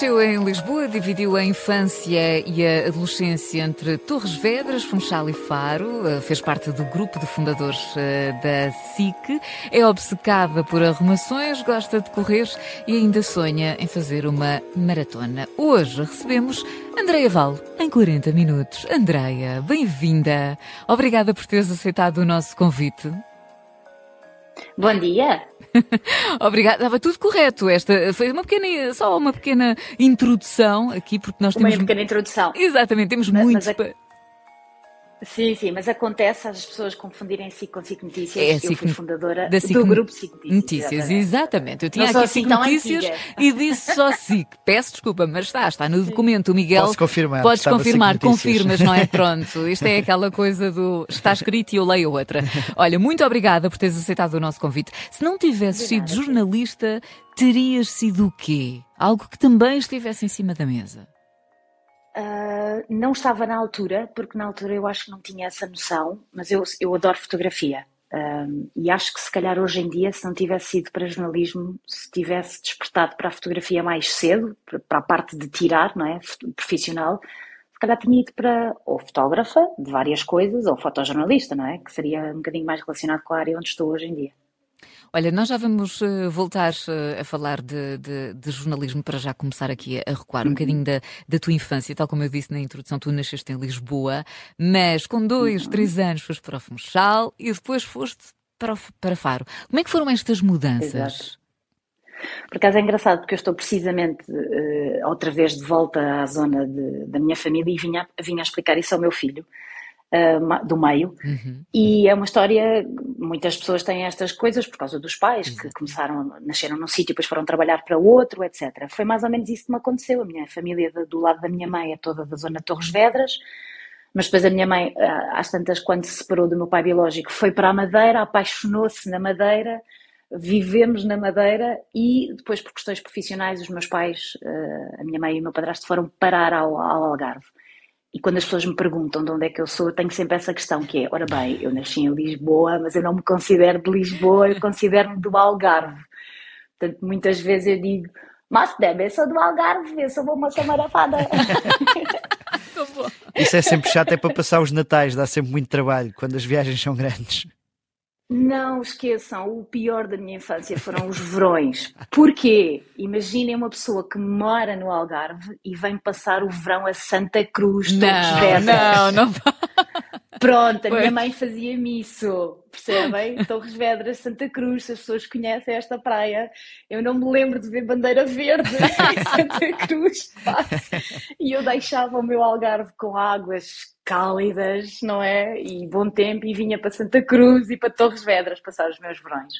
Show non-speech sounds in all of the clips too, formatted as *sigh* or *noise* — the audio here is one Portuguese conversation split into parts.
Nasceu em Lisboa, dividiu a infância e a adolescência entre Torres Vedras, Funchal e Faro. Eh, fez parte do grupo de fundadores eh, da SIC. É obcecada por arrumações, gosta de correr e ainda sonha em fazer uma maratona. Hoje recebemos Andreia Val em 40 minutos. Andreia, bem-vinda. Obrigada por teres aceitado o nosso convite. Bom dia. *laughs* Obrigada, estava tudo correto. Esta foi uma pequena, só uma pequena introdução aqui, porque nós temos. Uma pequena introdução. Exatamente, temos mas, muito. Mas a... Sim, sim, mas acontece as pessoas confundirem SIC com SIC Notícias. É, eu fui fundadora da SIC do grupo SIC Notícias. Notícias exatamente. exatamente. Eu tinha Não aqui assim SIC Notícias e disse só SIC. Peço desculpa, mas está, está no documento. O Miguel. Posso confirmar. Podes confirmar, confirmas, não é? *laughs* Pronto. Isto é aquela coisa do está escrito e eu leio outra. Olha, muito obrigada por teres aceitado o nosso convite. Se não tivesses sido jornalista, terias sido o quê? Algo que também estivesse em cima da mesa. Uh, não estava na altura, porque na altura eu acho que não tinha essa noção, mas eu, eu adoro fotografia. Uh, e acho que se calhar hoje em dia, se não tivesse ido para jornalismo, se tivesse despertado para a fotografia mais cedo, para a parte de tirar, não é? Profissional, se calhar tinha ido para ou fotógrafa de várias coisas, ou fotojornalista, não é? Que seria um bocadinho mais relacionado com a área onde estou hoje em dia. Olha, nós já vamos uh, voltar uh, a falar de, de, de, jornalismo para já começar aqui a, recuar um uhum. bocadinho da, da, tua infância, tal como eu disse na introdução, tu nasceste em Lisboa, mas com dois, uhum. três anos foste para o Funchal e depois foste para, o, para Faro. Como é que foram estas mudanças? Exato. Por acaso é engraçado porque eu estou precisamente uh, outra vez de volta à zona de, da minha família e vinha, vinha a explicar isso ao meu filho uh, do meio. Uhum. E é uma história, muitas pessoas têm estas coisas por causa dos pais, Exato. que começaram, nasceram num sítio, depois foram trabalhar para outro, etc. Foi mais ou menos isso que me aconteceu. A minha família do lado da minha mãe é toda da zona de Torres Vedras, mas depois a minha mãe, ah, às tantas, quando se separou do meu pai biológico, foi para a Madeira, apaixonou-se na Madeira, vivemos na Madeira e depois por questões profissionais os meus pais, ah, a minha mãe e o meu padrasto foram parar ao, ao Algarve. E quando as pessoas me perguntam de onde é que eu sou, eu tenho sempre essa questão que é, ora bem, eu nasci em Lisboa, mas eu não me considero de Lisboa, eu considero-me do Algarve. Portanto, muitas vezes eu digo, mas deve, eu sou do Algarve, eu sou uma moça marafada. *laughs* Isso é sempre chato, é para passar os natais, dá sempre muito trabalho, quando as viagens são grandes. Não esqueçam, o pior da minha infância foram os verões. Porquê? Imaginem uma pessoa que mora no Algarve e vem passar o verão a Santa Cruz, não, Não, não. Pronto, a minha mãe fazia-me isso, percebem? Torres Vedras, Santa Cruz, se as pessoas conhecem esta praia, eu não me lembro de ver bandeira verde em Santa *laughs* Cruz. E eu deixava o meu Algarve com águas cálidas, não é? E bom tempo, e vinha para Santa Cruz e para Torres Vedras passar os meus verões.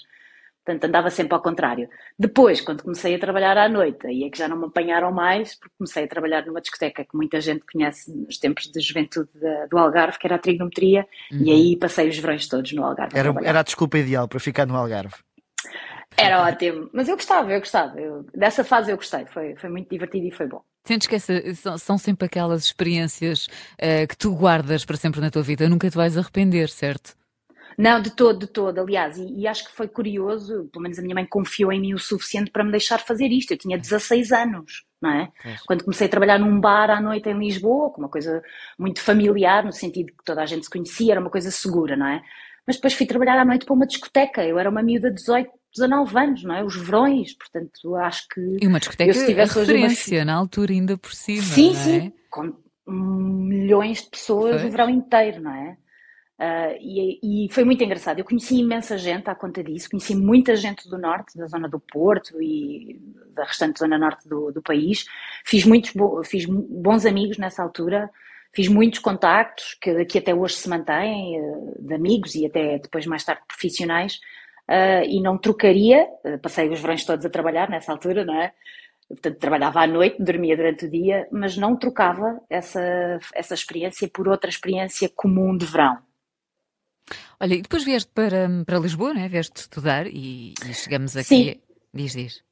Portanto, andava sempre ao contrário. Depois, quando comecei a trabalhar à noite, aí é que já não me apanharam mais, porque comecei a trabalhar numa discoteca que muita gente conhece nos tempos de juventude do Algarve, que era a trigonometria, uhum. e aí passei os verões todos no Algarve. Era, a era a desculpa ideal para ficar no Algarve. Era ótimo, mas eu gostava, eu gostava. Eu, dessa fase eu gostei, foi, foi muito divertido e foi bom. Sentes que essa, são, são sempre aquelas experiências uh, que tu guardas para sempre na tua vida, nunca te vais arrepender, certo? Não, de todo, de todo, aliás, e, e, acho que foi curioso, pelo menos a minha mãe confiou em mim o suficiente para me deixar fazer isto. Eu tinha 16 anos, não é? é. Quando comecei a trabalhar num bar à noite em Lisboa, com uma coisa muito familiar, no sentido que toda a gente se conhecia, era uma coisa segura, não é? Mas depois fui trabalhar à noite para uma discoteca. Eu era uma miúda de 18, 19 anos, não é? Os verões, portanto, acho que. E uma discoteca de referência, uma... na altura, ainda por cima. Sim, é? sim, com milhões de pessoas foi? o verão inteiro, não é? Uh, e, e, foi muito engraçado. Eu conheci imensa gente à conta disso, conheci muita gente do norte, da zona do Porto e da restante zona norte do, do país. Fiz muitos fiz bons amigos nessa altura, fiz muitos contactos que, que até hoje se mantêm, uh, de amigos e até depois mais tarde profissionais. Uh, e não trocaria, passei os verões todos a trabalhar nessa altura, não é? Portanto, trabalhava à noite, dormia durante o dia, mas não trocava essa, essa experiência por outra experiência comum de verão. Olha, e depois vieste para, para Lisboa, né? Vieste estudar e, e chegamos aqui. Sim. Diz, diz.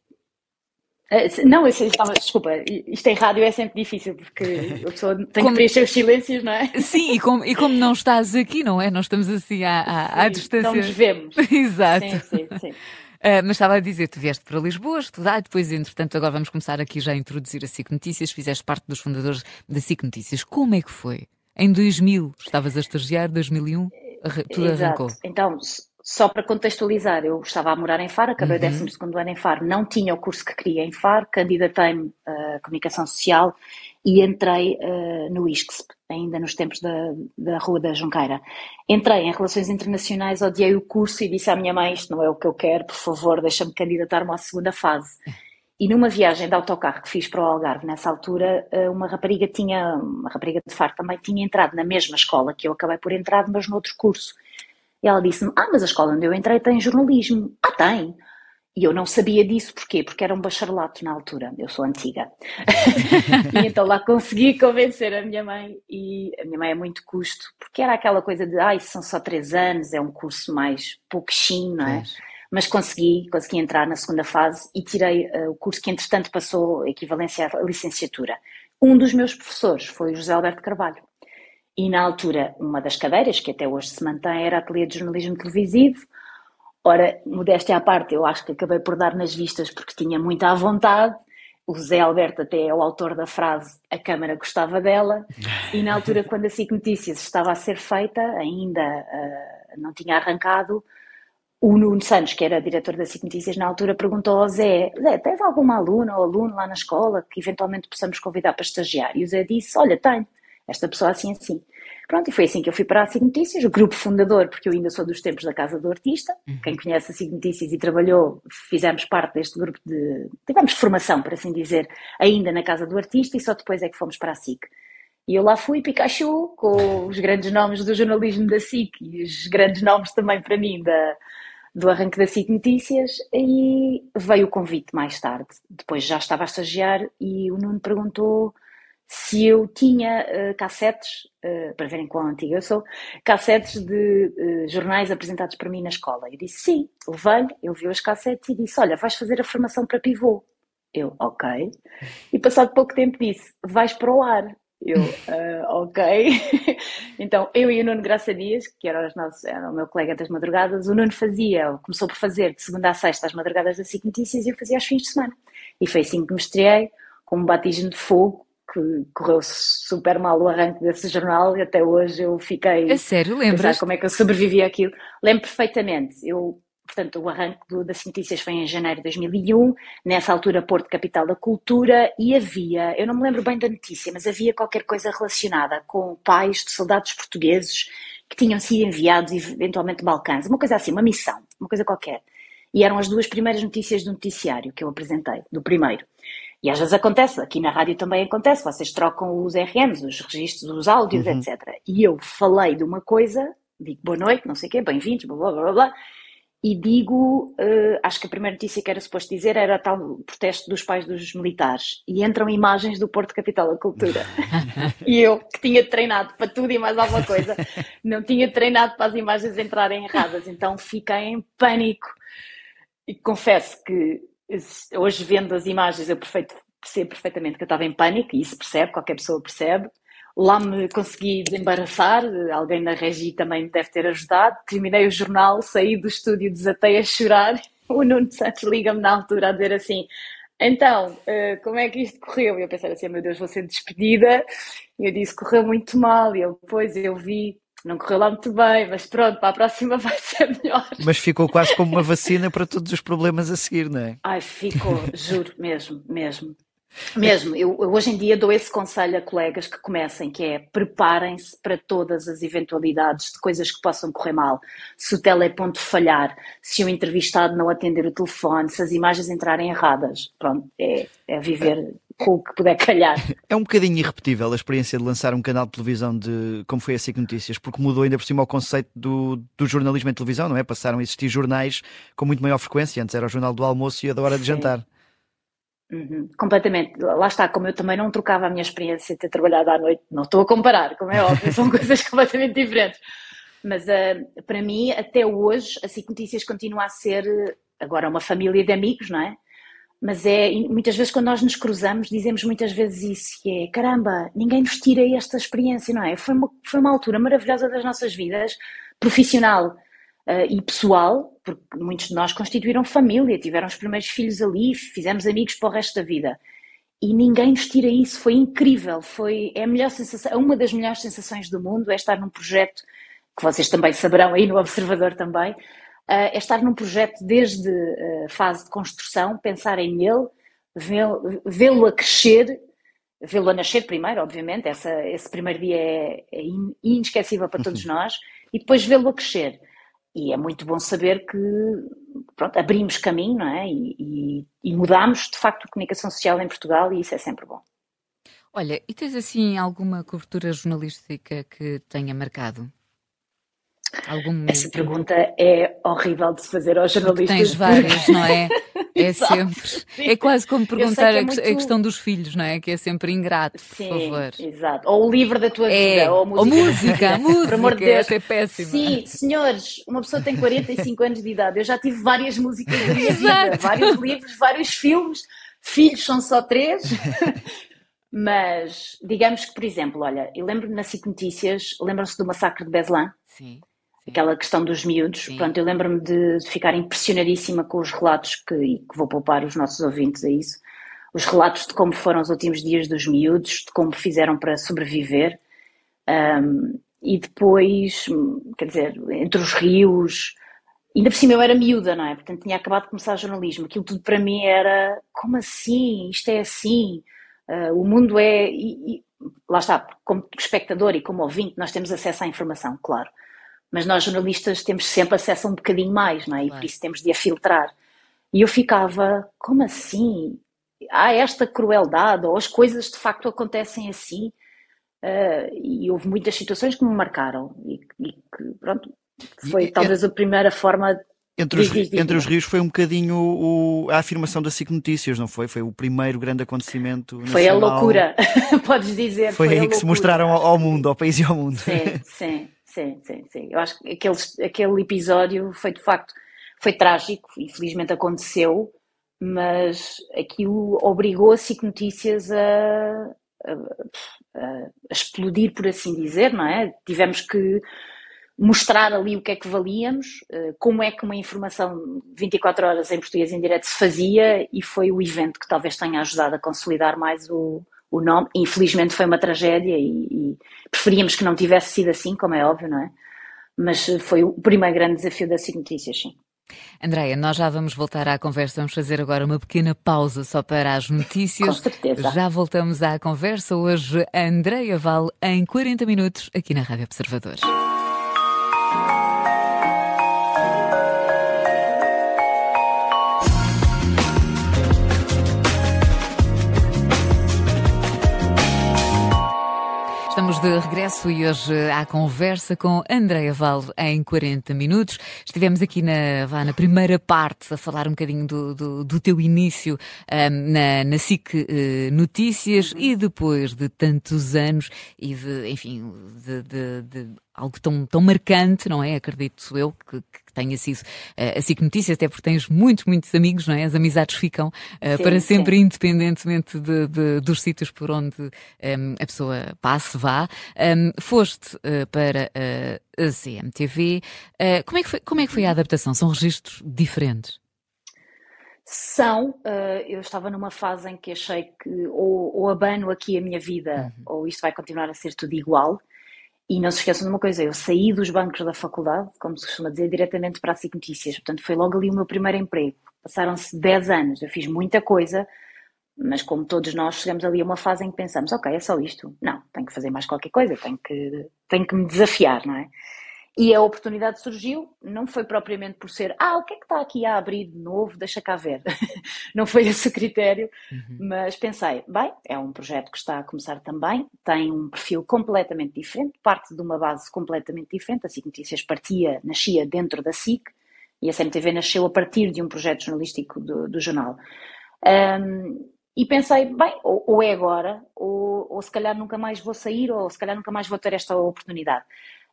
Uh, não, eu estava, desculpa, isto em rádio é sempre difícil porque a pessoa tem como, que preencher os silêncios, não é? Sim, e como, e como não estás aqui, não é? Nós estamos assim à, à, à distância. Não nos vemos. *laughs* Exato. Sim, sim, sim. Uh, mas estava a dizer, tu vieste para Lisboa estudar, depois, entretanto, agora vamos começar aqui já a introduzir a SIC Notícias, fizeste parte dos fundadores da SIC Notícias. Como é que foi? Em 2000, estavas a estagiar, 2001, tudo Exato. arrancou. Então, só para contextualizar, eu estava a morar em Faro, acabei uhum. o 12 ano em Faro, não tinha o curso que queria em Faro, candidatei-me a Comunicação Social e entrei uh, no ISCSP, ainda nos tempos da, da Rua da Junqueira. Entrei em Relações Internacionais, odiei o curso e disse à minha mãe: Isto não é o que eu quero, por favor, deixa-me candidatar-me à segunda fase. E numa viagem de autocarro que fiz para o Algarve nessa altura, eh, uma rapariga tinha, uma rapariga de Faro também tinha entrado na mesma escola que eu acabei por entrar, mas noutro curso. E ela disse-me: Ah, mas a escola onde eu entrei tem jornalismo. Ah, tem. E eu não sabia disso, porquê? Porque era um bacharelato na altura, eu sou antiga. *laughs* e então lá consegui convencer a minha mãe, e a minha mãe é muito custo, porque era aquela coisa de, ah, são só três anos, é um curso mais pouquinho, não é? Mas consegui, consegui entrar na segunda fase e tirei uh, o curso que entretanto passou a equivalência à licenciatura. Um dos meus professores foi o José Alberto Carvalho. E na altura, uma das cadeiras, que até hoje se mantém, era Ateliê de Jornalismo Televisivo, Ora, modéstia à parte, eu acho que acabei por dar nas vistas porque tinha muita à vontade. O Zé Alberto até é o autor da frase A Câmara gostava dela. E na altura, quando a SIC Notícias estava a ser feita, ainda uh, não tinha arrancado, o Nuno Santos, que era diretor da SIC Notícias na altura, perguntou ao Zé: Zé, tens alguma aluna ou aluno lá na escola que eventualmente possamos convidar para estagiar? E o Zé disse: Olha, tenho, esta pessoa assim assim. Pronto, e foi assim que eu fui para a SIG Notícias, o grupo fundador, porque eu ainda sou dos tempos da Casa do Artista. Uhum. Quem conhece a SIG Notícias e trabalhou, fizemos parte deste grupo de. tivemos formação, por assim dizer, ainda na Casa do Artista e só depois é que fomos para a SIC. E eu lá fui, Pikachu, com os grandes nomes do jornalismo da SIC e os grandes nomes também para mim da, do arranque da SIC Notícias. E veio o convite mais tarde. Depois já estava a estagiar e o Nuno perguntou se eu tinha uh, cassetes, uh, para verem quão antiga eu sou, cassetes de uh, jornais apresentados para mim na escola. Eu disse sim, levei-lhe, ele viu as cassetes e disse: Olha, vais fazer a formação para pivô. Eu, ok. E passado pouco tempo disse: Vais para o ar. Eu, ok. *laughs* então, eu e o Nuno Graça Dias, que era, os nossos, era o meu colega das madrugadas, o Nuno fazia, começou por fazer de segunda a sexta as madrugadas da SIC Notícias e eu fazia aos fins de semana. E foi assim que me estreiei, com um batismo de fogo, que correu super mal o arranque desse jornal e até hoje eu fiquei. A sério, lembras? Como é que eu sobrevivi àquilo? Lembro perfeitamente. Eu, portanto, o arranque do, das notícias foi em janeiro de 2001, nessa altura Porto Capital da Cultura, e havia, eu não me lembro bem da notícia, mas havia qualquer coisa relacionada com pais de soldados portugueses que tinham sido enviados eventualmente Balcãs, uma coisa assim, uma missão, uma coisa qualquer. E eram as duas primeiras notícias do noticiário que eu apresentei, do primeiro. E às vezes acontece, aqui na rádio também acontece, vocês trocam os RMs, os registros, os áudios, uhum. etc. E eu falei de uma coisa, digo boa noite, não sei o quê, bem-vindos, blá, blá, blá, blá, e digo, uh, acho que a primeira notícia que era suposto dizer era tal protesto dos pais dos militares, e entram imagens do Porto Capital da Cultura. *laughs* e eu, que tinha treinado para tudo e mais alguma coisa, não tinha treinado para as imagens entrarem erradas, então fiquei em pânico. E confesso que hoje vendo as imagens eu perfeito, percebo perfeitamente que eu estava em pânico, e isso percebe, qualquer pessoa percebe. Lá me consegui desembaraçar, alguém na regi também deve ter ajudado. Terminei o jornal, saí do estúdio, desatei a chorar. *laughs* O Nuno Santos liga-me na altura a dizer assim: então, eh, como é que isto correu? E eu pensei assim: meu Deus, vou ser despedida. E eu disse: correu muito mal. E eu, depois eu vi não correu lá muito bem, mas pronto, para a próxima *laughs* vai ser melhor. Mas ficou quase como uma vacina para todos os problemas a seguir, não é? Ai, ficou, juro, mesmo, mesmo. Mesmo, eu, eu, hoje em dia dou esse conselho a colegas que comecem, que é preparem-se para todas as eventualidades de coisas que possam correr mal. Se o teleponto falhar, se o entrevistado não atender o telefone, se as imagens entrarem erradas, pronto, é, é viver com o que puder calhar. É um bocadinho irrepetível a experiência de lançar um canal de televisão de como foi a SIC Notícias, porque mudou ainda por cima o conceito do, do jornalismo em televisão, não é? Passaram a existir jornais com muito maior frequência. Antes era o jornal do almoço e a da hora de Sim. Uhum, completamente. Lá está, como eu também não trocava a minha experiência de ter trabalhado à noite, não estou a comparar, como é óbvio, *laughs* são coisas completamente diferentes. Mas uh, para mim, até hoje, a SIC Notícias continua a ser agora uma família de amigos, não é? Mas é, muitas vezes quando nós nos cruzamos, dizemos muitas vezes isso, que é, caramba, ninguém nos tira esta experiência, não é? Foi uma, foi uma altura maravilhosa das nossas vidas, profissional, uh, e pessoal, porque muitos de nós constituíram família, tiveram os primeiros filhos ali, fizemos amigos para o resto da vida. E ninguém nos tira isso, foi incrível, foi é a melhor sensação, uma das melhores sensações do mundo é estar num projeto que vocês também saberão aí no Observador também, uh, é estar num projeto desde a fase de construção, pensarem nele, vê-lo a crescer vê-lo a nascer primeiro, obviamente, essa, esse primeiro dia é, é inesquecível para todos *laughs* nós, e depois vê-lo a crescer. E é muito bom saber que pronto, abrimos caminho não é? e, e, e mudamos, de facto, a comunicação social em Portugal, e isso é sempre bom. Olha, e tens assim alguma cobertura jornalística que tenha marcado? Algum... Essa pergunta é horrível de se fazer aos jornalistas. Tens várias, não é? *laughs* É *laughs* sempre. É quase como perguntar é muito... a questão dos filhos, não é? Que é sempre ingrato, por Sim, favor. Exato. Ou o livro da tua é, vida, ou a música. Ou música, a música. *laughs* por amor de Deus. Essa é péssima. Sim, senhores, uma pessoa tem 45 anos de idade. Eu já tive várias músicas da minha vida, vários livros, vários filmes. Filhos são só três. *laughs* Mas digamos que, por exemplo, olha, eu lembro-me na SIC Notícias, lembram-se do massacre de Beslan? Sim aquela questão dos miúdos. Sim. Pronto, eu lembro-me de, ficar impressionadíssima com os relatos que, e que vou poupar os nossos ouvintes a isso, os relatos de como foram os últimos dias dos miúdos, de como fizeram para sobreviver. Um, e depois, quer dizer, entre os rios, ainda por cima eu era miúda, não é? Portanto, tinha acabado de começar jornalismo. Aquilo tudo para mim era como assim? Isto é assim? Uh, o mundo é. E, e, lá está, como espectador e como ouvinte, nós temos acesso à informação, claro mas nós jornalistas temos sempre acesso a um bocadinho mais, não é? E por isso temos de a filtrar. E eu ficava, como assim? Há esta crueldade, ou as coisas de facto acontecem assim. Uh, e houve muitas situações que me marcaram e, e que, pronto, foi e, talvez a primeira forma entre os, entre os rios foi um bocadinho o, a afirmação da SIC Notícias, não foi? Foi o primeiro grande acontecimento Foi nacional. a loucura, *laughs* podes dizer. Foi, foi aí que se mostraram ao, ao, mundo, ao país e ao mundo. Sim, sim. Sim, sim, sim. Eu acho que aquele, aquele episódio foi de facto foi trágico, infelizmente aconteceu, mas aquilo obrigou a SIC Notícias a, a, a, explodir, por assim dizer, não é? Tivemos que mostrar ali o que é que valíamos, eh, como é que uma informação 24 horas em português em direto se fazia e foi o evento que talvez tenha ajudado a consolidar mais o, o nome. Infelizmente foi uma tragédia e, e, preferíamos que não tivesse sido assim, como é óbvio, não é? Mas foi o primeiro grande desafio da SIC Notícias, sim. Andréia, nós já vamos voltar à conversa, vamos fazer agora uma pequena pausa só para as notícias. Com certeza. Já voltamos à conversa hoje, Andréia Val, em 40 minutos, aqui na Rádio Observadores. De regresso e hoje à conversa com Andréa Val em 40 minutos. Estivemos aqui na, vá, na primeira parte a falar um bocadinho do, do, do teu início um, na, na SIC uh, Notícias e depois de tantos anos e de, enfim, de, de, de algo tão, tão marcante, não é? Acredito eu que, que tenha sido uh, a SIC Notícias, até porque tens muitos, muitos amigos, não é? As amizades ficam uh, sim, para sempre, sim. independentemente de, de, dos sítios por onde um, ehm, a pessoa passe, vá. Um, ehm, foste uh, para a CMTV. como, é que foi, como é que foi a adaptação? São registros diferentes? São, eu estava numa fase em que achei que ou, ou abano aqui a minha vida, uhum. ou isto vai continuar a ser tudo igual. E não se esqueçam de uma coisa, eu saí dos bancos da faculdade, como se costuma dizer, diretamente para a SIC Notícias. Portanto, foi logo ali o meu primeiro emprego. Passaram-se 10 anos, eu fiz muita coisa, mas como todos nós chegamos ali a uma fase em que pensamos, ok, é só isto. Não, tenho que fazer mais qualquer coisa, tenho que, tenho que me desafiar, não é? E a oportunidade surgiu, não foi propriamente por ser, ah, o que é que está aqui a abrir de novo, deixa cá ver. *laughs* não foi esse o critério, uhum. mas pensei, bem, é um projeto que está a começar também, tem um perfil completamente diferente, parte de uma base completamente diferente. A SIC Notícias partia, nascia dentro da SIC e a CMTV nasceu a partir de um projeto jornalístico do, do jornal. Um, e pensei, bem, ou, ou é agora, ou, ou, se calhar nunca mais vou sair, ou se calhar nunca mais vou ter esta oportunidade.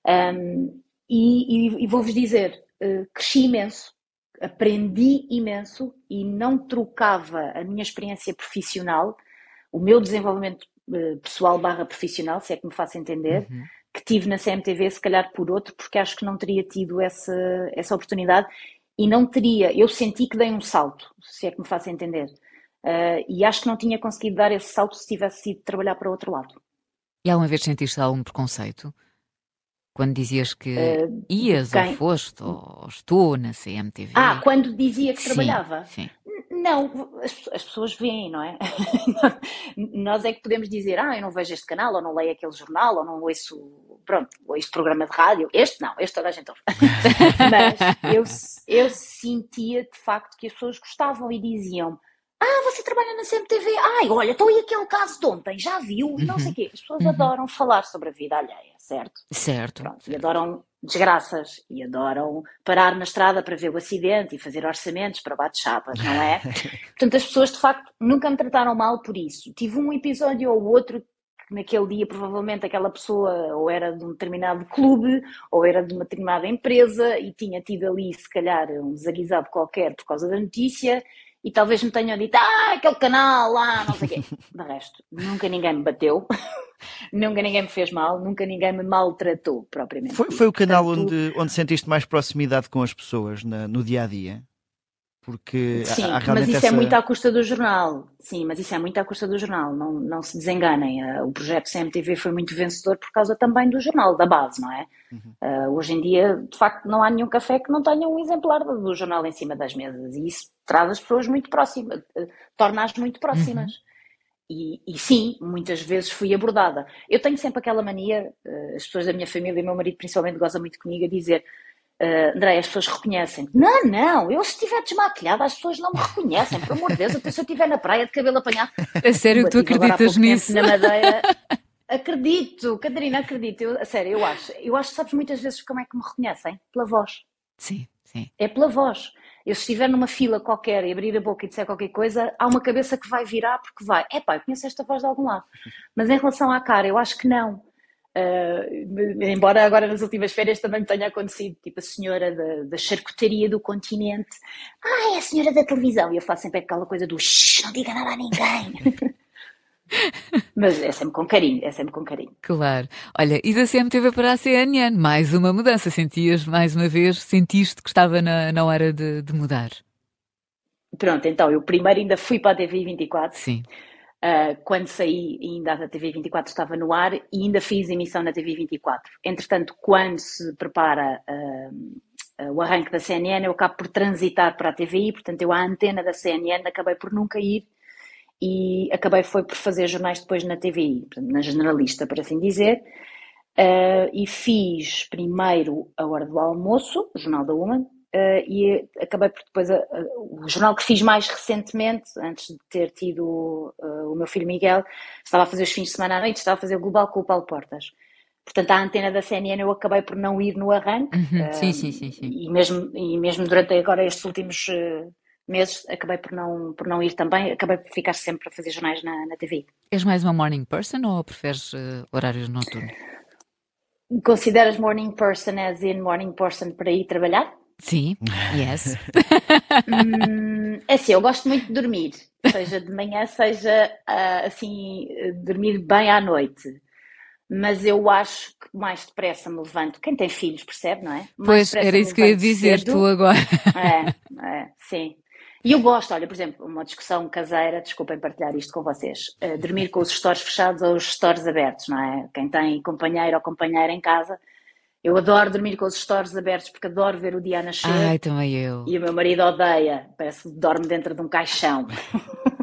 Um, e, e, e vou-vos dizer, uh, cresci imenso, aprendi imenso e não trocava a minha experiência profissional, o meu desenvolvimento uh, pessoal barra profissional, se é que me faço entender, uhum. que tive na CMTV, se calhar por outro, porque acho que não teria tido essa, essa oportunidade e não teria, eu senti que dei um salto, se é que me faço entender. Uh, e acho que não tinha conseguido dar esse salto se tivesse ido trabalhar para outro lado. E alguma vez sentiste algum preconceito? Quando dizias que uh, ias quem? ou foste ou estou na CMTV? Ah, quando dizia que sim, trabalhava? Sim. Não, as, as, pessoas veem, não é? *laughs* Nós é que podemos dizer, ah, eu não vejo este canal, ou não leio aquele jornal, ou não ouço, pronto, este programa de rádio. Este não, este toda a gente ouve. *laughs* Mas eu, eu sentia de facto que as pessoas gostavam e diziam ah, você trabalha na CMTV? Ai, olha, estou aí aquele caso de ontem, já viu? Uhum. Não sei o quê. As pessoas uhum. adoram falar sobre a vida alheia, certo? Certo. Pronto, e adoram desgraças e adoram parar na estrada para ver o acidente e fazer orçamentos para bate-chapas, não é? *laughs* Portanto, as pessoas de facto nunca me trataram mal por isso. Tive um episódio ou outro que naquele dia provavelmente aquela pessoa ou era de um determinado clube ou era de uma determinada empresa e tinha tido ali se calhar um desaguisado qualquer por causa da notícia e talvez me tenham dito, ah, aquele canal lá, não sei o quê. *laughs* De resto, nunca ninguém me bateu, *laughs* nunca ninguém me fez mal, nunca ninguém me maltratou, propriamente. Foi, foi o canal Portanto, onde, onde sentiste mais proximidade com as pessoas na, no dia a dia? Porque Sim, há, há mas isso é essa... é muito à custa do jornal. Sim, mas isso é muito à custa do jornal. Não, não se desenganem. Uh, o projeto CMTV foi muito vencedor por causa também do jornal, da base, não é? Uhum. Uh, hoje em dia, de facto, não há nenhum café que não tenha um exemplar do jornal em cima das mesas. E isso traz as pessoas muito próximas, uh, torna-as muito próximas. Uhum. E, e, sim, muitas vezes fui abordada. Eu tenho sempre aquela mania, as pessoas da minha família e meu marido principalmente gozam muito comigo a dizer Uh, André, as pessoas reconhecem. Não, não, eu se estiver desmaquilhada, as pessoas não me reconhecem, por amor de Deus, até se eu estiver na praia de cabelo apanhado. É sério que tu acreditas nisso? Na Madeira. Acredito, Catarina, acredito. Eu, a sério, eu acho. Eu acho, sabes, muitas vezes como é que me reconhecem? Pela voz. Sim, sim. É pela voz. Eu se estiver numa fila qualquer e abrir a boca e disser qualquer coisa, há uma cabeça que vai virar porque vai. É pá, eu conheço esta voz de algum lado. Mas em relação à cara, eu acho que não. Uh, embora agora nas últimas férias também me tenha acontecido, tipo a senhora da, da charcutaria do continente, ah, é a senhora da televisão, e eu faço sempre aquela coisa do não diga nada a ninguém. *laughs* Mas é sempre com carinho, é sempre com carinho. Claro. Olha, e da CMTV para a CNN, mais uma mudança. Sentias, mais uma vez, sentiste que estava na, na hora de, de mudar? Pronto, então, eu primeiro ainda fui para a TV 24. Sim. Uh, quando saí, ainda a TV 24 estava no ar e ainda fiz emissão na TV 24. Entretanto, quando se prepara uh, uh, o arranque da CNN, eu acabo por transitar para a TVI, portanto, eu à antena da CNN acabei por nunca ir e acabei foi por fazer jornais depois na TVI, na generalista, por assim dizer. e fiz primeiro a hora do almoço, o Jornal da Woman, Uh, e acabei por depois, uh, uh, o jornal que fiz mais recentemente, antes de ter tido o meu filho Miguel, estava a fazer os fins de semana à noite, estava a fazer o Global com o Paulo Portas. Portanto, a antena da CNN eu acabei por não ir no arranque. Uhum. sim, sim, sim, sim. E mesmo, e mesmo durante agora estes últimos meses, acabei por não, por não ir também, acabei por ficar sempre a fazer jornais na, na TV. És mais uma morning person ou preferes horários noturnos? Consideras morning person as in morning person para ir trabalhar? Sim, *laughs* yes. hum, é assim, eu gosto muito de dormir, seja de manhã, seja uh, assim, dormir bem à noite. Mas eu acho que mais depressa me levanto. Quem tem filhos percebe, não é? Mais pois, era isso que eu ia dizer, cedo. tu agora. É, é, sim. E eu gosto, olha, por exemplo, uma discussão caseira, desculpem partilhar isto com vocês, uh, dormir com os gestores fechados ou os gestores abertos, não é? Quem tem companheiro ou companheira em casa eu adoro dormir com os stores abertos porque adoro ver o dia nascer. Ai, também eu. E o meu marido odeia, parece que dorme dentro de um caixão.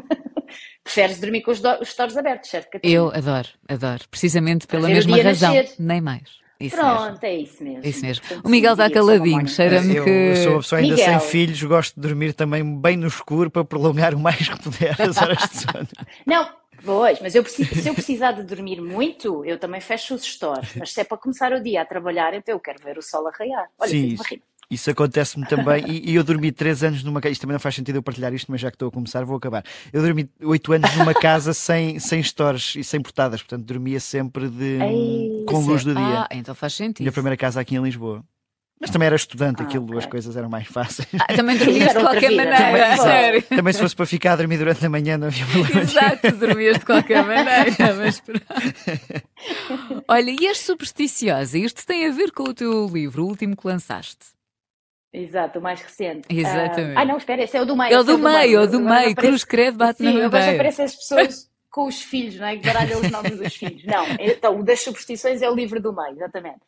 *laughs* Preferes dormir com os, os stores abertos, certo? Catarina? Eu adoro, adoro. Precisamente pela mesma razão. Nascer. Nem mais. Isso Pronto, mesmo. é isso mesmo. Isso mesmo. Portanto, o Miguel está caladinho, cheira-me que. Eu sou uma pessoa ainda Miguel. sem filhos, gosto de dormir também bem no escuro para prolongar o mais que puder as horas de sono. Não, Pois, mas eu preciso, se eu precisar de dormir muito, eu também fecho os stores. Mas se é para começar o dia a trabalhar, então eu quero ver o sol a raiar. Olha, Sim, isso, isso acontece-me também. E, e, eu dormi três anos numa casa. Isto também não faz sentido eu partilhar isto, mas já que estou a começar, vou acabar. Eu dormi oito anos numa casa *laughs* sem, sem stores e sem portadas. Portanto, dormia sempre de, Ei, com luz do dia. Ah, então faz sentido. Minha primeira casa aqui em Lisboa. Mas também era estudante, ah, aquilo, okay. as coisas eram mais fáceis. Ah, também dormias de qualquer maneira, também, também se fosse para ficar a dormir durante a manhã não havia problema. Exato, dormias de qualquer *laughs* maneira, mas Olha, e és supersticiosa? Isto tem a ver com o teu livro, o último que lançaste. Exato, o mais recente. Exatamente. Ah, ah não, espera, esse é o do meio. É o do, meio, é o do meio. Cruz Credo bate Sim, na madeira. Sim, agora aparecem as pessoas *laughs* com os filhos, não é? Que baralham os nomes dos filhos. Não, então o das superstições é o livro do meio, exatamente.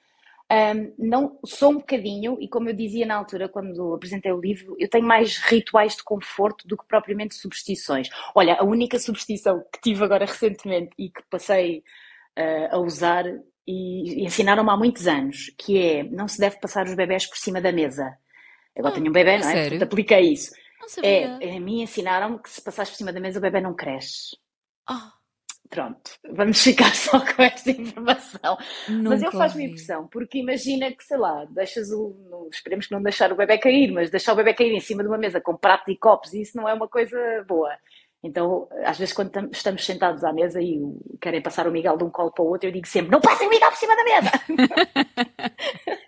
Um, não sou um bocadinho, e como eu dizia na altura, quando apresentei o livro, eu tenho mais rituais de conforto do que propriamente superstições. Olha, a única superstição que tive agora recentemente e que passei uh, a usar e, e ensinaram-me há muitos anos, que é não se deve passar os bebés por cima da mesa. Agora oh, tenho um bebê, não é? Sério? Portanto, apliquei isso. É, a mim ensinaram-me que se passares por cima da mesa o bebê não cresce. Oh. Pronto, vamos *laughs* ficar só com esta informação. Nunca mas eu faço-me impressão, porque imagina que, sei lá, deixas o. Esperemos que não deixar o bebê cair, mas deixar o bebê cair em cima de uma mesa com prato e copos, isso não é uma coisa boa. Então, às vezes, quando estamos sentados à mesa e querem passar o Miguel de um colo para o outro, eu digo sempre: não passem o Miguel por cima da mesa! *laughs*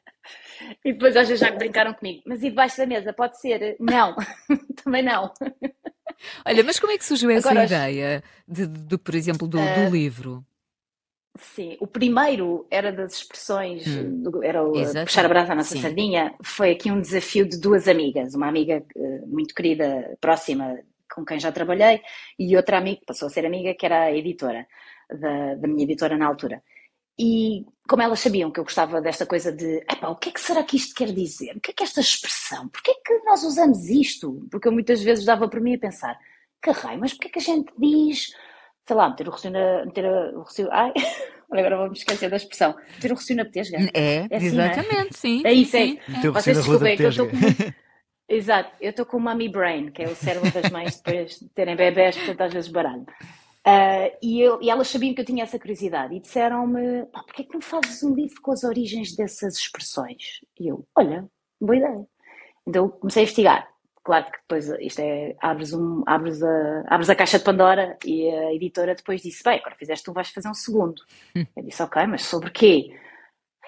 e depois, às vezes, já brincaram comigo: mas e debaixo da mesa? Pode ser? Não, *laughs* também não. Olha, mas como é que surgiu essa Agora, ideia, de, de, de, por exemplo, do, uh, do, livro? Sim, o primeiro era das expressões, hum, do, era o Exato. puxar a brasa à nossa Sim. sardinha, foi aqui um desafio de duas amigas, uma amiga uh, muito querida, próxima, com quem já trabalhei, e outra amiga, que passou a ser amiga, que era a editora, da, da minha editora na altura. E como elas sabiam que eu gostava desta coisa de o que é que será que isto quer dizer? O que é que é esta expressão? Porquê é que nós usamos isto? Porque eu muitas vezes dava por mim a pensar, que raio, mas porquê é que a gente diz, sei lá, meter o recio na. Meter o recio, ai, *laughs* agora vamos esquecer da expressão, meter o recio na petesga. É, é assim, exatamente, é? sim. É isso, sim, é. Sim. Vocês desculpem, que eu estou com. Exato, eu estou com o mommy brain, que é o cérebro das mães depois de terem bebés, portanto às vezes baralho. Uh, e, eu, e, elas sabiam que eu tinha essa curiosidade e disseram-me: porquê é que não fazes um livro com as origens dessas expressões? E eu, olha, boa ideia. Então comecei a investigar. Claro que depois isto é, abres, um, abres, a, abres a caixa de Pandora e a editora depois disse: Bem, agora fizeste tu, vais fazer um segundo. Hum. Eu disse: Ok, mas sobre quê?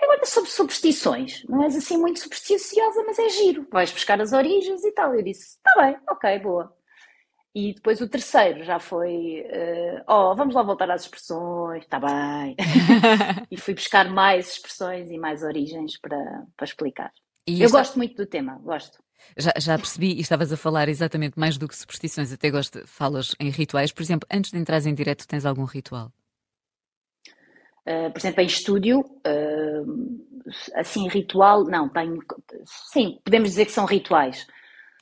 Agora sobre superstições. Não és assim muito supersticiosa, mas é giro. Vais buscar as origens e tal. Eu disse: Está bem, ok, boa. E depois o terceiro já foi, uh, oh, vamos lá voltar às expressões, está bem. *laughs* e fui buscar mais expressões e mais origens para, para explicar. E Eu gosto muito do tema, gosto. Já, já, percebi e estavas a falar exatamente mais do que superstições, até gosto, falas em rituais. Por exemplo, antes de entrar em direto, tens algum ritual? Uh, por exemplo, em estúdio, uh, assim, ritual, não, tenho. Sim, podemos dizer que são rituais.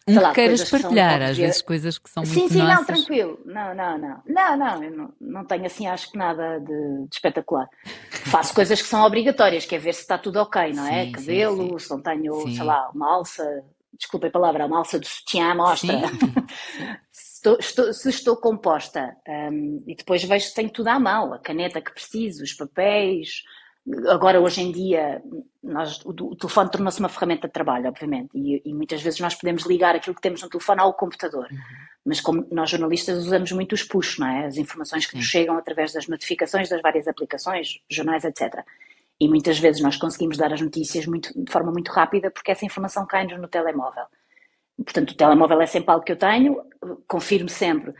Um lá, que queiras partilhar, às vezes coisas que são sim, muito Sim, sim, não, tranquilo. Não, não, não. Não, não, eu não, não tenho assim, acho que nada de, de espetacular. Faço coisas que são obrigatórias, que é ver se está tudo ok, não é? Sim, Cabelo, sim, se não tenho, sei lá, uma alça, desculpem a palavra, uma alça do sutiã mostra. se, *laughs* estou, estou, se estou composta. Um, e depois vejo se tenho tudo à mão, a caneta que preciso, os papéis, Agora, hoje em dia, nós, o, o telefone tornou-se uma ferramenta de trabalho, obviamente, e, e, muitas vezes nós podemos ligar aquilo que temos no telefone ao computador. Uhum. Mas como nós jornalistas usamos muito os push, não é? As informações que Sim. nos chegam através das notificações das várias aplicações, jornais, etc. E muitas vezes nós conseguimos dar as notícias muito, de forma muito rápida porque essa informação cai-nos no telemóvel. Portanto, o telemóvel é sempre algo que eu tenho, confirmo sempre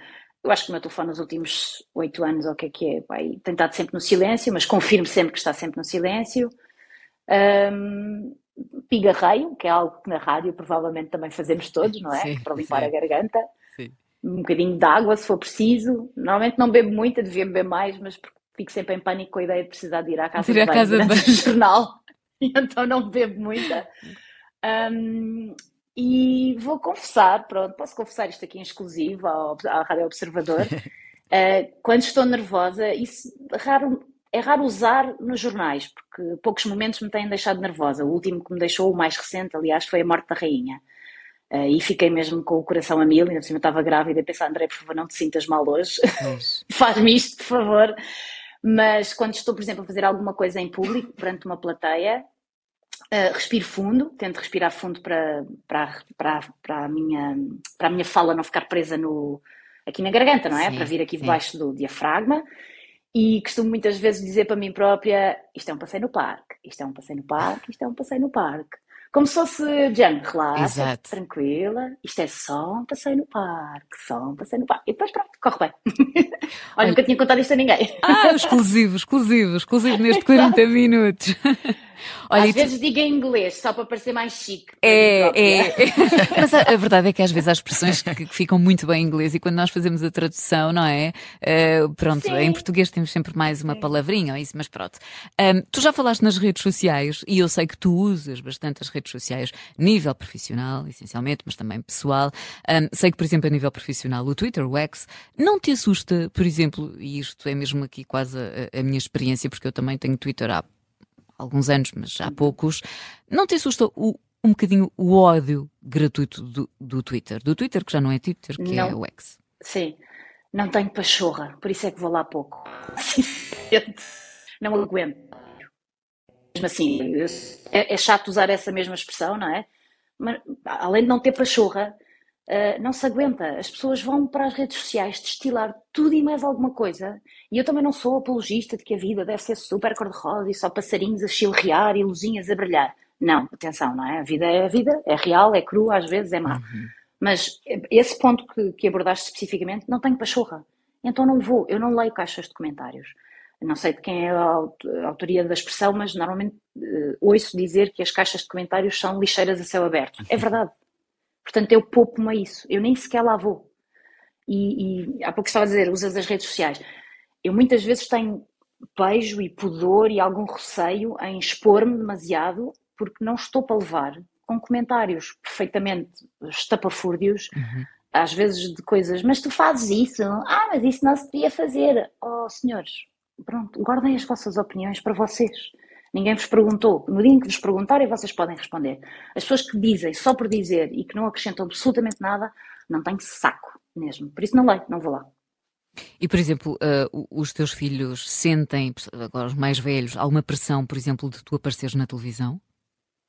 eu acho que o meu telefone nos últimos oito anos, ou o que é que é, vai, tem estado sempre no silêncio, mas confirmo sempre que está sempre no silêncio. Um, pigarreio, que é algo que na rádio provavelmente também fazemos todos, não é? Sim, Para limpar sim. a garganta. Sim. Um bocadinho de água, se for preciso. Normalmente não bebo muito, devia beber mais, mas fico sempre em pânico com a ideia de precisar de ir à casa ir de banho casa de... o jornal. *laughs* Então não bebo muita. Um, e vou confessar, pronto, posso confessar isto aqui em exclusivo ao, à Rádio Observador. uh, *laughs* quando estou nervosa, isso raro, é raro usar nos jornais, porque poucos momentos me têm deixado nervosa. O último que me deixou, o mais recente, aliás, foi a morte da rainha. Uh, e fiquei mesmo com o coração a mil, ainda por cima estava grávida e pensar, André, por favor, não te sintas mal hoje. *laughs* Faz-me isto, por favor. Mas quando estou, por exemplo, a fazer alguma coisa em público, perante uma plateia, Uh, respiro fundo, tento respirar fundo para, para, para, para, a minha, para a minha fala não ficar presa no, aqui na garganta, não é? Sim, para vir aqui sim. debaixo do diafragma. E costumo muitas vezes dizer para mim própria: isto é um passeio no parque, isto é um passeio no parque, isto é um passeio no parque. como se fosse Jan, relaxa, tranquila, isto é só um passeio no parque, só um passeio no parque. E depois pronto, corre bem. *laughs* Olha, Olha, nunca tinha contado isto a ninguém. Ah, exclusivo, exclusivo, exclusivo neste 40 *laughs* minutos. *laughs* Olha, às vezes diga em inglês, só para parecer mais chique. É, é. *laughs* Mas a, a, verdade é que às vezes há expressões que, que, ficam muito bem em inglês e quando nós fazemos a tradução, não é? Uh, pronto, Sim. em português temos sempre mais uma palavrinha ou isso, mas pronto. Um, tu já falaste nas redes sociais e eu sei que tu usas bastante as redes sociais, nível profissional, essencialmente, mas também pessoal. Um, sei que, por exemplo, a nível profissional, o Twitter, o X, não te assusta, por exemplo, e isto é mesmo aqui quase a, a minha experiência, porque eu também tenho Twitter há alguns anos, mas há poucos, não te assusta o, um bocadinho o ódio gratuito do, do Twitter? Do Twitter, que já não é Twitter, que é não. é o X. Sim, não tenho pachorra, por isso é que vou lá pouco. *laughs* não aguento. Mesmo assim, é, é chato usar essa mesma expressão, não é? Mas, além de não ter pachorra, Uh, não se aguenta. As pessoas vão para as redes sociais destilar tudo e mais alguma coisa. E eu também não sou apologista de que a vida deve ser super cor-de-rosa e só passarinhos a chilrear e luzinhas a brilhar. Não, atenção, não é? A vida é a vida, é real, é crua, às vezes é má. Uhum. Mas esse ponto que, que abordaste especificamente, não tenho pachorra. Então não vou, eu não leio caixas de comentários. Não sei de quem é a autoria da expressão, mas normalmente uh, ouço dizer que as caixas de comentários são lixeiras a céu aberto. É verdade. Portanto, eu poupo-me a isso. Eu nem sequer lá vou. E, e há pouco estava a dizer, usas as redes sociais. Eu muitas vezes tenho pejo e pudor e algum receio em expor-me demasiado porque não estou para levar com comentários perfeitamente estapafúrdios, uhum. às vezes de coisas, mas tu fazes isso, ah, mas isso não se devia fazer. Oh, senhores, pronto, guardem as vossas opiniões para vocês. Ninguém vos perguntou. No dia em que vos perguntarem, vocês podem responder. As pessoas que dizem só por dizer e que não acrescentam absolutamente nada, não têm saco mesmo. Por isso não leio, não vou lá. E, por exemplo, uh, os teus filhos sentem, agora os mais velhos, alguma pressão, por exemplo, de tu apareceres na televisão?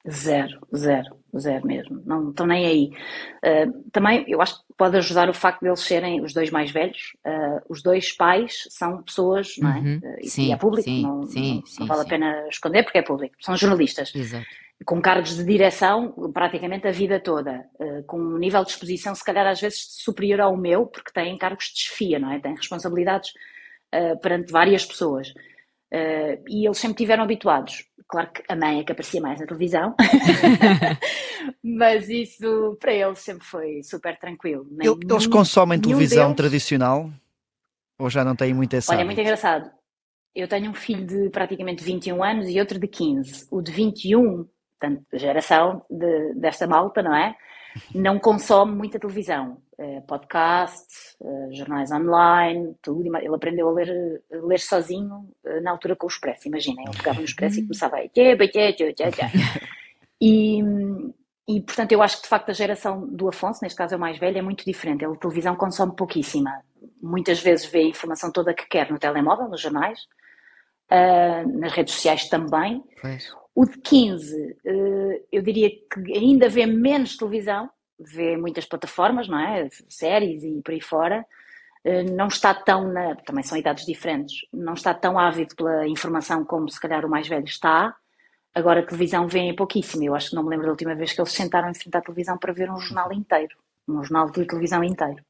Zero, zero, zero mesmo. Não estão nem aí. Uh, também eu acho que pode ajudar o facto de eles serem os dois mais velhos. Uh, os dois pais são pessoas, não é? Uhum, uh, sim, e é público, sim, não, sim, não, sim, não, vale a pena esconder porque é público. São jornalistas. Exato. Com cargos de direção praticamente a vida toda, com um nível de exposição, se calhar às vezes superior ao meu, porque têm cargos de desfia, não é? Têm responsabilidades perante várias pessoas. e eles sempre tiveram habituados Claro que a mãe é que aparecia mais na televisão, *laughs* mas isso para eles sempre foi super tranquilo. Nem, eles consomem televisão deles... tradicional ou já não têm muito essa? Olha, é muito engraçado. Eu tenho um filho de praticamente 21 anos e outro de 15. O de 21, portanto, geração de, desta malta, não é? Não consome muita televisão. Uh, podcast, uh, jornais online, tudo. Ele aprendeu a ler, a ler sozinho uh, na altura com o Expresso. Imaginem, ele pegava no Expresso e começava a. *laughs* E, e, portanto, eu acho que de facto a geração do Afonso, neste caso é o mais velho, é muito diferente. Ele televisão consome pouquíssima. Muitas vezes vê a informação toda que quer no telemóvel, nos jornais, nas redes sociais também. Pois. O de 15, eu diria que ainda vê menos televisão, vê muitas plataformas, não é? Séries e por aí fora. Eh, não está tão, na, também são idades diferentes, não está tão ávido pela informação como se calhar o mais velho está. Agora a televisão vem pouquíssimo. Eu acho que não me lembro da última vez que eles sentaram em frente à televisão para ver um jornal inteiro, um jornal de televisão inteiro.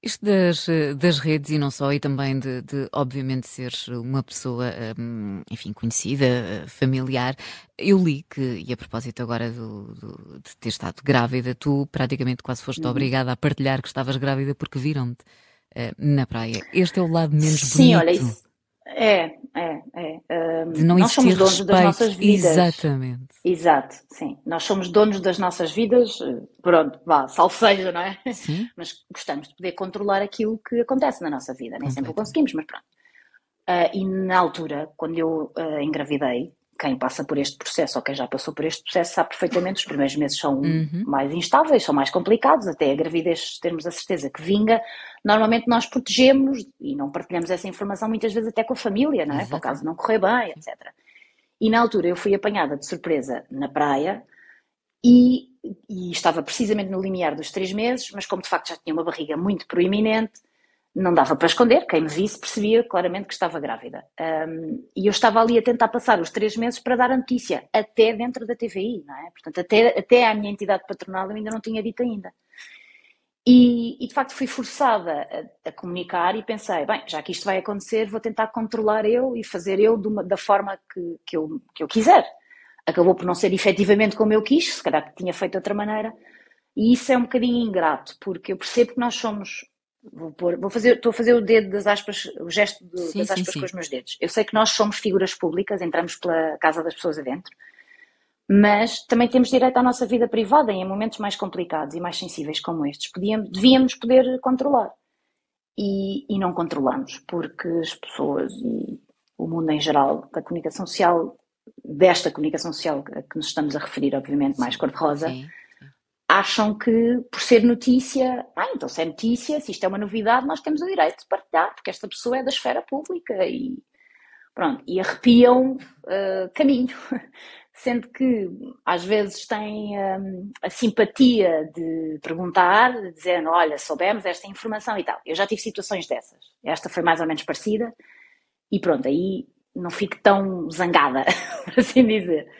Isto das, das redes e não só, e também de, de obviamente seres uma pessoa, hum, enfim, conhecida, familiar. Eu li que, e a propósito agora do, do, de ter estado grávida, tu praticamente quase foste uhum. obrigada a partilhar que estavas grávida porque viram-te uh, na praia. Este é o lado menos Sim, bonito. olha, isso, é, é, é. Um, de não nós somos donos respeito. das nossas vidas. Exatamente. Exato, sim. Nós somos donos das nossas vidas, pronto, vá, salve seja, não é? Sim. *laughs* Mas gostamos de poder controlar aquilo que acontece na nossa vida. Nem sempre o conseguimos, mas pronto. Uh, e na altura, quando eu uh, engravidei, quem passa por este processo ou quem já passou por este processo sabe perfeitamente, os primeiros meses são uhum. mais instáveis, são mais complicados, até a gravidez termos a certeza que vinga. Normalmente nós protegemos e não partilhamos essa informação muitas vezes até com a família, não é? Para o caso não correr bem, etc. E na altura eu fui apanhada de surpresa na praia e, e estava precisamente no limiar dos três meses, mas como de facto já tinha uma barriga muito proeminente, não dava para esconder, quem me visse percebia claramente que estava grávida. Um, e eu estava ali a tentar passar os três meses para dar a notícia, até dentro da TVI, não é? Portanto, até, até à minha entidade patronal eu ainda não tinha dito ainda. E, e de facto fui forçada a, a, comunicar e pensei, bem, já que isto vai acontecer, vou tentar controlar eu e fazer eu uma, da forma que, que, eu, que eu quiser. Acabou por não ser efetivamente como eu quis, se calhar tinha feito de outra maneira. E isso é um bocadinho ingrato, porque eu percebo que nós somos Vou, pôr, vou fazer, estou a fazer o dedo das aspas, o gesto de, sim, das aspas sim, sim. com os meus dedos. Eu sei que nós somos figuras públicas, entramos pela casa das pessoas adentro, mas também temos direito à nossa vida privada em momentos mais complicados e mais sensíveis como estes. Podíamos, devíamos poder controlar. E, e não controlamos, porque as pessoas e o mundo em geral, da comunicação social, desta comunicação social a que nos estamos a referir, obviamente, mais cor-de-rosa, acham que, por ser notícia, ah, então se é notícia, se isto é uma novidade, nós temos o direito de partilhar, porque esta pessoa é da esfera pública e pronto, e arrepiam uh, caminho. *laughs* Sendo que às vezes têm um, a simpatia de perguntar, dizer, olha, soubemos esta informação e tal. Eu já tive situações dessas. Esta foi mais ou menos parecida e pronto, aí não fico tão zangada, *laughs* por assim dizer.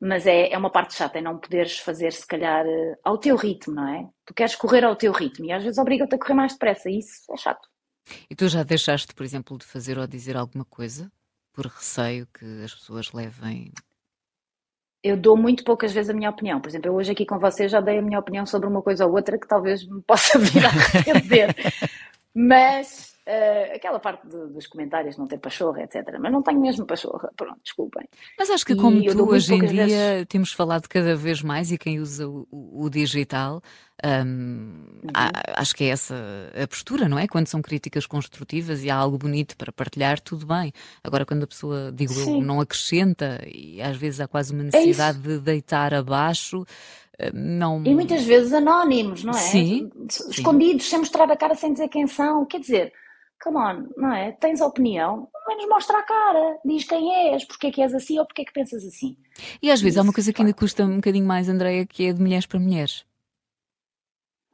Mas é, é uma parte chata, é não poderes fazer, se calhar, eh, ao teu ritmo, não é? Tu queres correr ao teu ritmo e às vezes obriga-te a correr mais depressa, e isso é chato. E tu já deixaste, por exemplo, de fazer ou dizer alguma coisa por receio que as pessoas levem eu dou muito poucas vezes a minha opinião. Por exemplo, eu hoje aqui com vocês já dei a minha opinião sobre uma coisa ou outra que talvez me possa vir *laughs* a arrepender. Mas Uh, aquela parte do, dos comentários não ter pachorra, etc. Mas não tenho mesmo pachorra, pronto, desculpem. Mas acho que como tu hoje em dia vezes... temos falado cada vez mais e quem usa o, o digital, um, uhum. acho que é essa a postura, não é? Quando são críticas construtivas e há algo bonito para partilhar, tudo bem. Agora, quando a pessoa, digo Sim. eu, não acrescenta e às vezes há quase uma é necessidade é de deitar abaixo, não... E muitas vezes anónimos, não é? Sim. Escondidos, Sim. sem mostrar a cara, sem dizer quem são. Quer dizer, come on, não é? Tens opinião, menos mostra a cara, diz quem és, porque é que és assim ou porque é que pensas assim. E às vezes Isso, há uma coisa que ainda custa um bocadinho mais, Andreia, que é de mulheres para mulheres.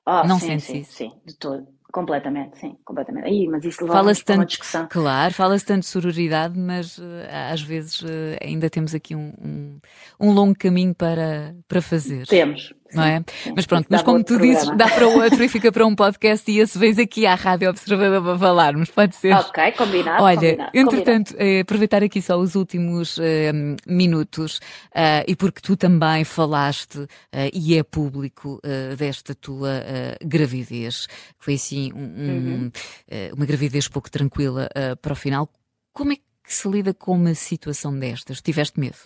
Ah, não sim, sentes sim, isso? Sim, de todo. Completamente, sim, completamente. Aí, mas isso leva fala tanto, uma discussão. Claro, fala-se tanto de sororidade, mas uh, às vezes uh, ainda temos aqui um, um, um, longo caminho para, para fazer. Temos, não é? Mas pronto, mas como tu programa. dizes, dá para outro e fica para um podcast e esse vez aqui à Rádio Observador para falarmos, pode ser. Ok, combinado. Olha, combinado, entretanto, combinado. Eh, aproveitar aqui só os últimos eh, minutos uh, e porque tu também falaste e é público desta tua gravidez, que foi assim um, uhum. uma gravidez pouco tranquila para o final. Como é que se lida com uma situação destas? Tiveste medo?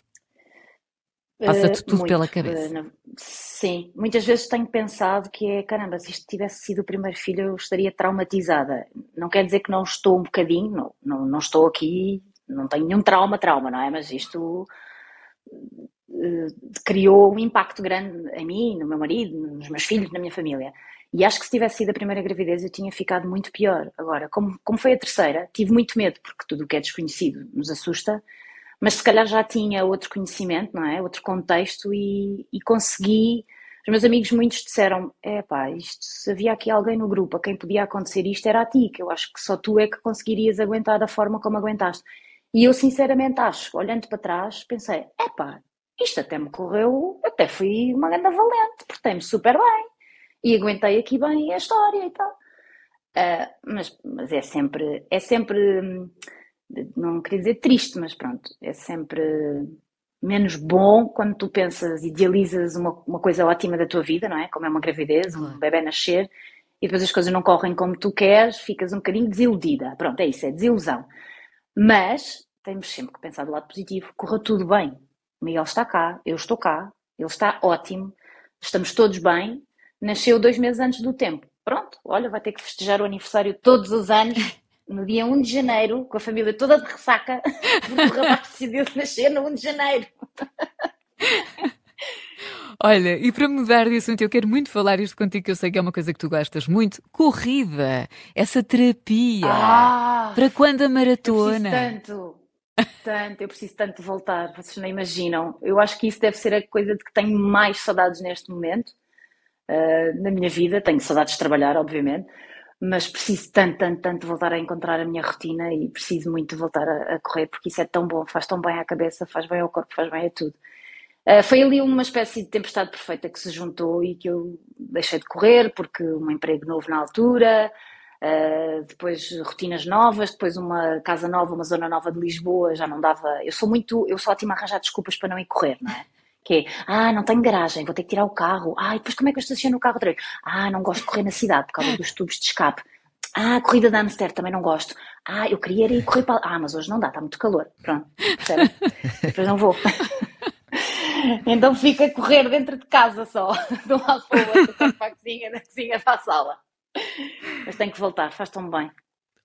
Passa-te tudo muito, pela cabeça. Uh, sim, muitas vezes tenho pensado que é caramba, se isto tivesse sido o primeiro filho, eu estaria traumatizada. Não quer dizer que não estou um bocadinho, não, não, não estou aqui, não tenho nenhum trauma, trauma, não é? Mas isto uh, criou um impacto grande em mim, no meu marido, nos meus filhos, na minha família. E acho que se tivesse sido a primeira gravidez eu tinha ficado muito pior. Agora, como, como foi a terceira, tive muito medo, porque tudo o que é desconhecido nos assusta mas se calhar já tinha outro conhecimento, não é? Outro contexto e, e consegui. Os meus amigos muitos disseram: é pá, isto, se havia aqui alguém no grupo a quem podia acontecer isto, era a ti, que eu acho que só tu é que conseguirias aguentar da forma como aguentaste. E eu sinceramente acho, olhando para trás, pensei: é pá, isto até me correu, até fui uma grande valente, portei-me super bem e aguentei aqui bem a história e tal. Uh, mas, mas é sempre, é sempre hum, não queria dizer triste, mas pronto, é sempre menos bom quando tu pensas, idealizas uma, uma coisa ótima da tua vida, não é? Como é uma gravidez, um bebê nascer, e depois as coisas não correm como tu queres, ficas um bocadinho desiludida. Pronto, é isso, é desilusão. Mas temos sempre que pensar do lado positivo, corra tudo bem. O Miguel está cá, eu estou cá, ele está ótimo, estamos todos bem, nasceu dois meses antes do tempo. Pronto, olha, vai ter que festejar o aniversário todos os anos no dia 1 de janeiro, com a família toda de ressaca, *laughs* porque o rapaz decidiu nascer no 1 de janeiro. Olha, e para mudar de assunto, eu quero muito falar isto contigo, que eu sei que é uma coisa que tu gostas muito. Corrida, essa terapia. Ah, para quando a maratona? Eu tanto, tanto, eu preciso tanto voltar, vocês não imaginam. Eu acho que isso deve ser a coisa de que tenho mais saudades neste momento uh, na minha vida. Tenho saudades de trabalhar, obviamente, mas preciso tanto, tanto, tanto voltar a encontrar a minha rotina e preciso muito voltar a, a, correr porque isso é tão bom, faz tão bem à cabeça, faz bem ao corpo, faz bem a tudo. Uh, foi ali uma espécie de tempestade perfeita que se juntou e que eu deixei de correr porque um emprego novo na altura, uh, depois rotinas novas, depois uma casa nova, uma zona nova de Lisboa, já não dava. Eu sou muito, eu sou ótima a arranjar desculpas para não ir correr, não é? Que é, ah, não tenho garagem, vou ter que tirar o carro. Ah, e depois como é que eu estaciono o carro outra? Ah, não gosto de correr na cidade por causa dos tubos de escape. Ah, corrida de hamster também não gosto. Ah, eu queria ir correr para. Ah, mas hoje não dá, está muito calor. Pronto, percebe? depois não vou. *laughs* então fica a correr dentro de casa só, *laughs* de um lado para o para a cozinha, da cozinha para a sala. Mas tem que voltar, faz tão bem.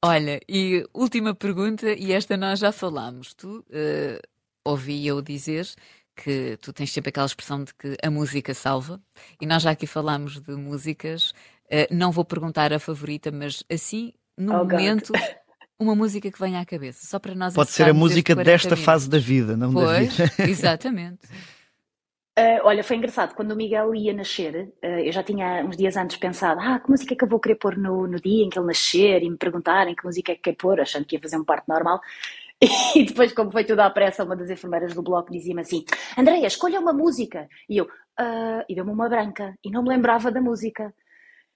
Olha, e última pergunta, e esta nós já falámos. Tu uh, ouvi eu dizer que tu tens sempre aquela expressão de que a música salva, e nós já aqui falámos de músicas. Uh, não vou perguntar a favorita, mas assim, no oh, momento, God. uma música que venha à cabeça, só para nós Pode ser a música desta fase da vida, não pois, da vida. *laughs* Exatamente. Uh, olha, foi engraçado, quando o Miguel ia nascer, uh, eu já tinha uns dias antes pensado, ah, que música é que eu vou querer pôr no, no dia em que ele nascer e me perguntarem que música é que quer pôr, achando que ia fazer um parto normal. *laughs* E depois, como foi tudo à pressa, uma das enfermeiras do bloco dizia-me assim: Andreia, escolha uma música. E eu, uh, e deu-me uma branca. E não me lembrava da música.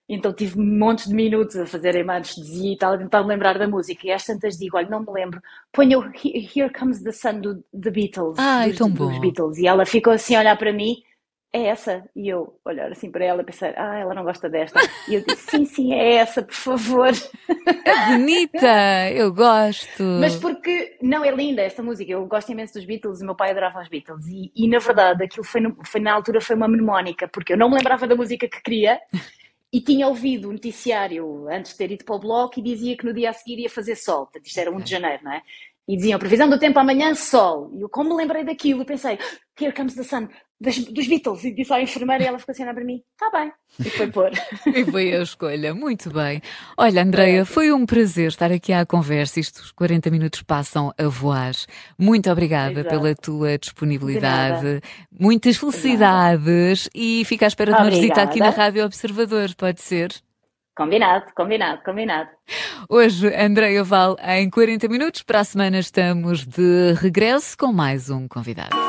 Então tive montes de minutos a fazer anestesia e tal, a tentar me lembrar da música. E às tantas digo: olha, não me lembro. Ponha o Here Comes the Sun do The Beatles. Ai, dos, tão bom. dos Beatles. E ela ficou assim a olhar para mim é essa? E eu olhar assim para ela e pensar, ah, ela não gosta desta. E eu disse, sim, sim, é essa, por favor. É bonita, eu gosto. Mas porque, não, é linda esta música, eu gosto imenso dos Beatles, o meu pai adorava os Beatles. E, e na verdade, aquilo foi, no, foi na altura, foi uma mnemónica, porque eu não me lembrava da música que queria. E tinha ouvido o noticiário antes de ter ido para o bloco e dizia que no dia a seguir ia fazer sol. Portanto, isto era 1 de janeiro, não é? E diziam, previsão do tempo amanhã, sol. E eu, como me lembrei daquilo, pensei, here comes the sun das, dos Beatles e disse à enfermeira e ela ficou assim para mim, está bem, e foi pôr. *laughs* e foi a escolha, muito bem. Olha, Andreia, é. foi um prazer estar aqui à conversa, estes 40 minutos passam a voar. Muito obrigada Exato. pela tua disponibilidade, muitas felicidades e fica à espera de uma visita aqui na Rádio Observador, pode ser? Combinado, combinado, combinado. Hoje, Andréia Val em 40 minutos. Para a semana estamos de regresso com mais um convidado.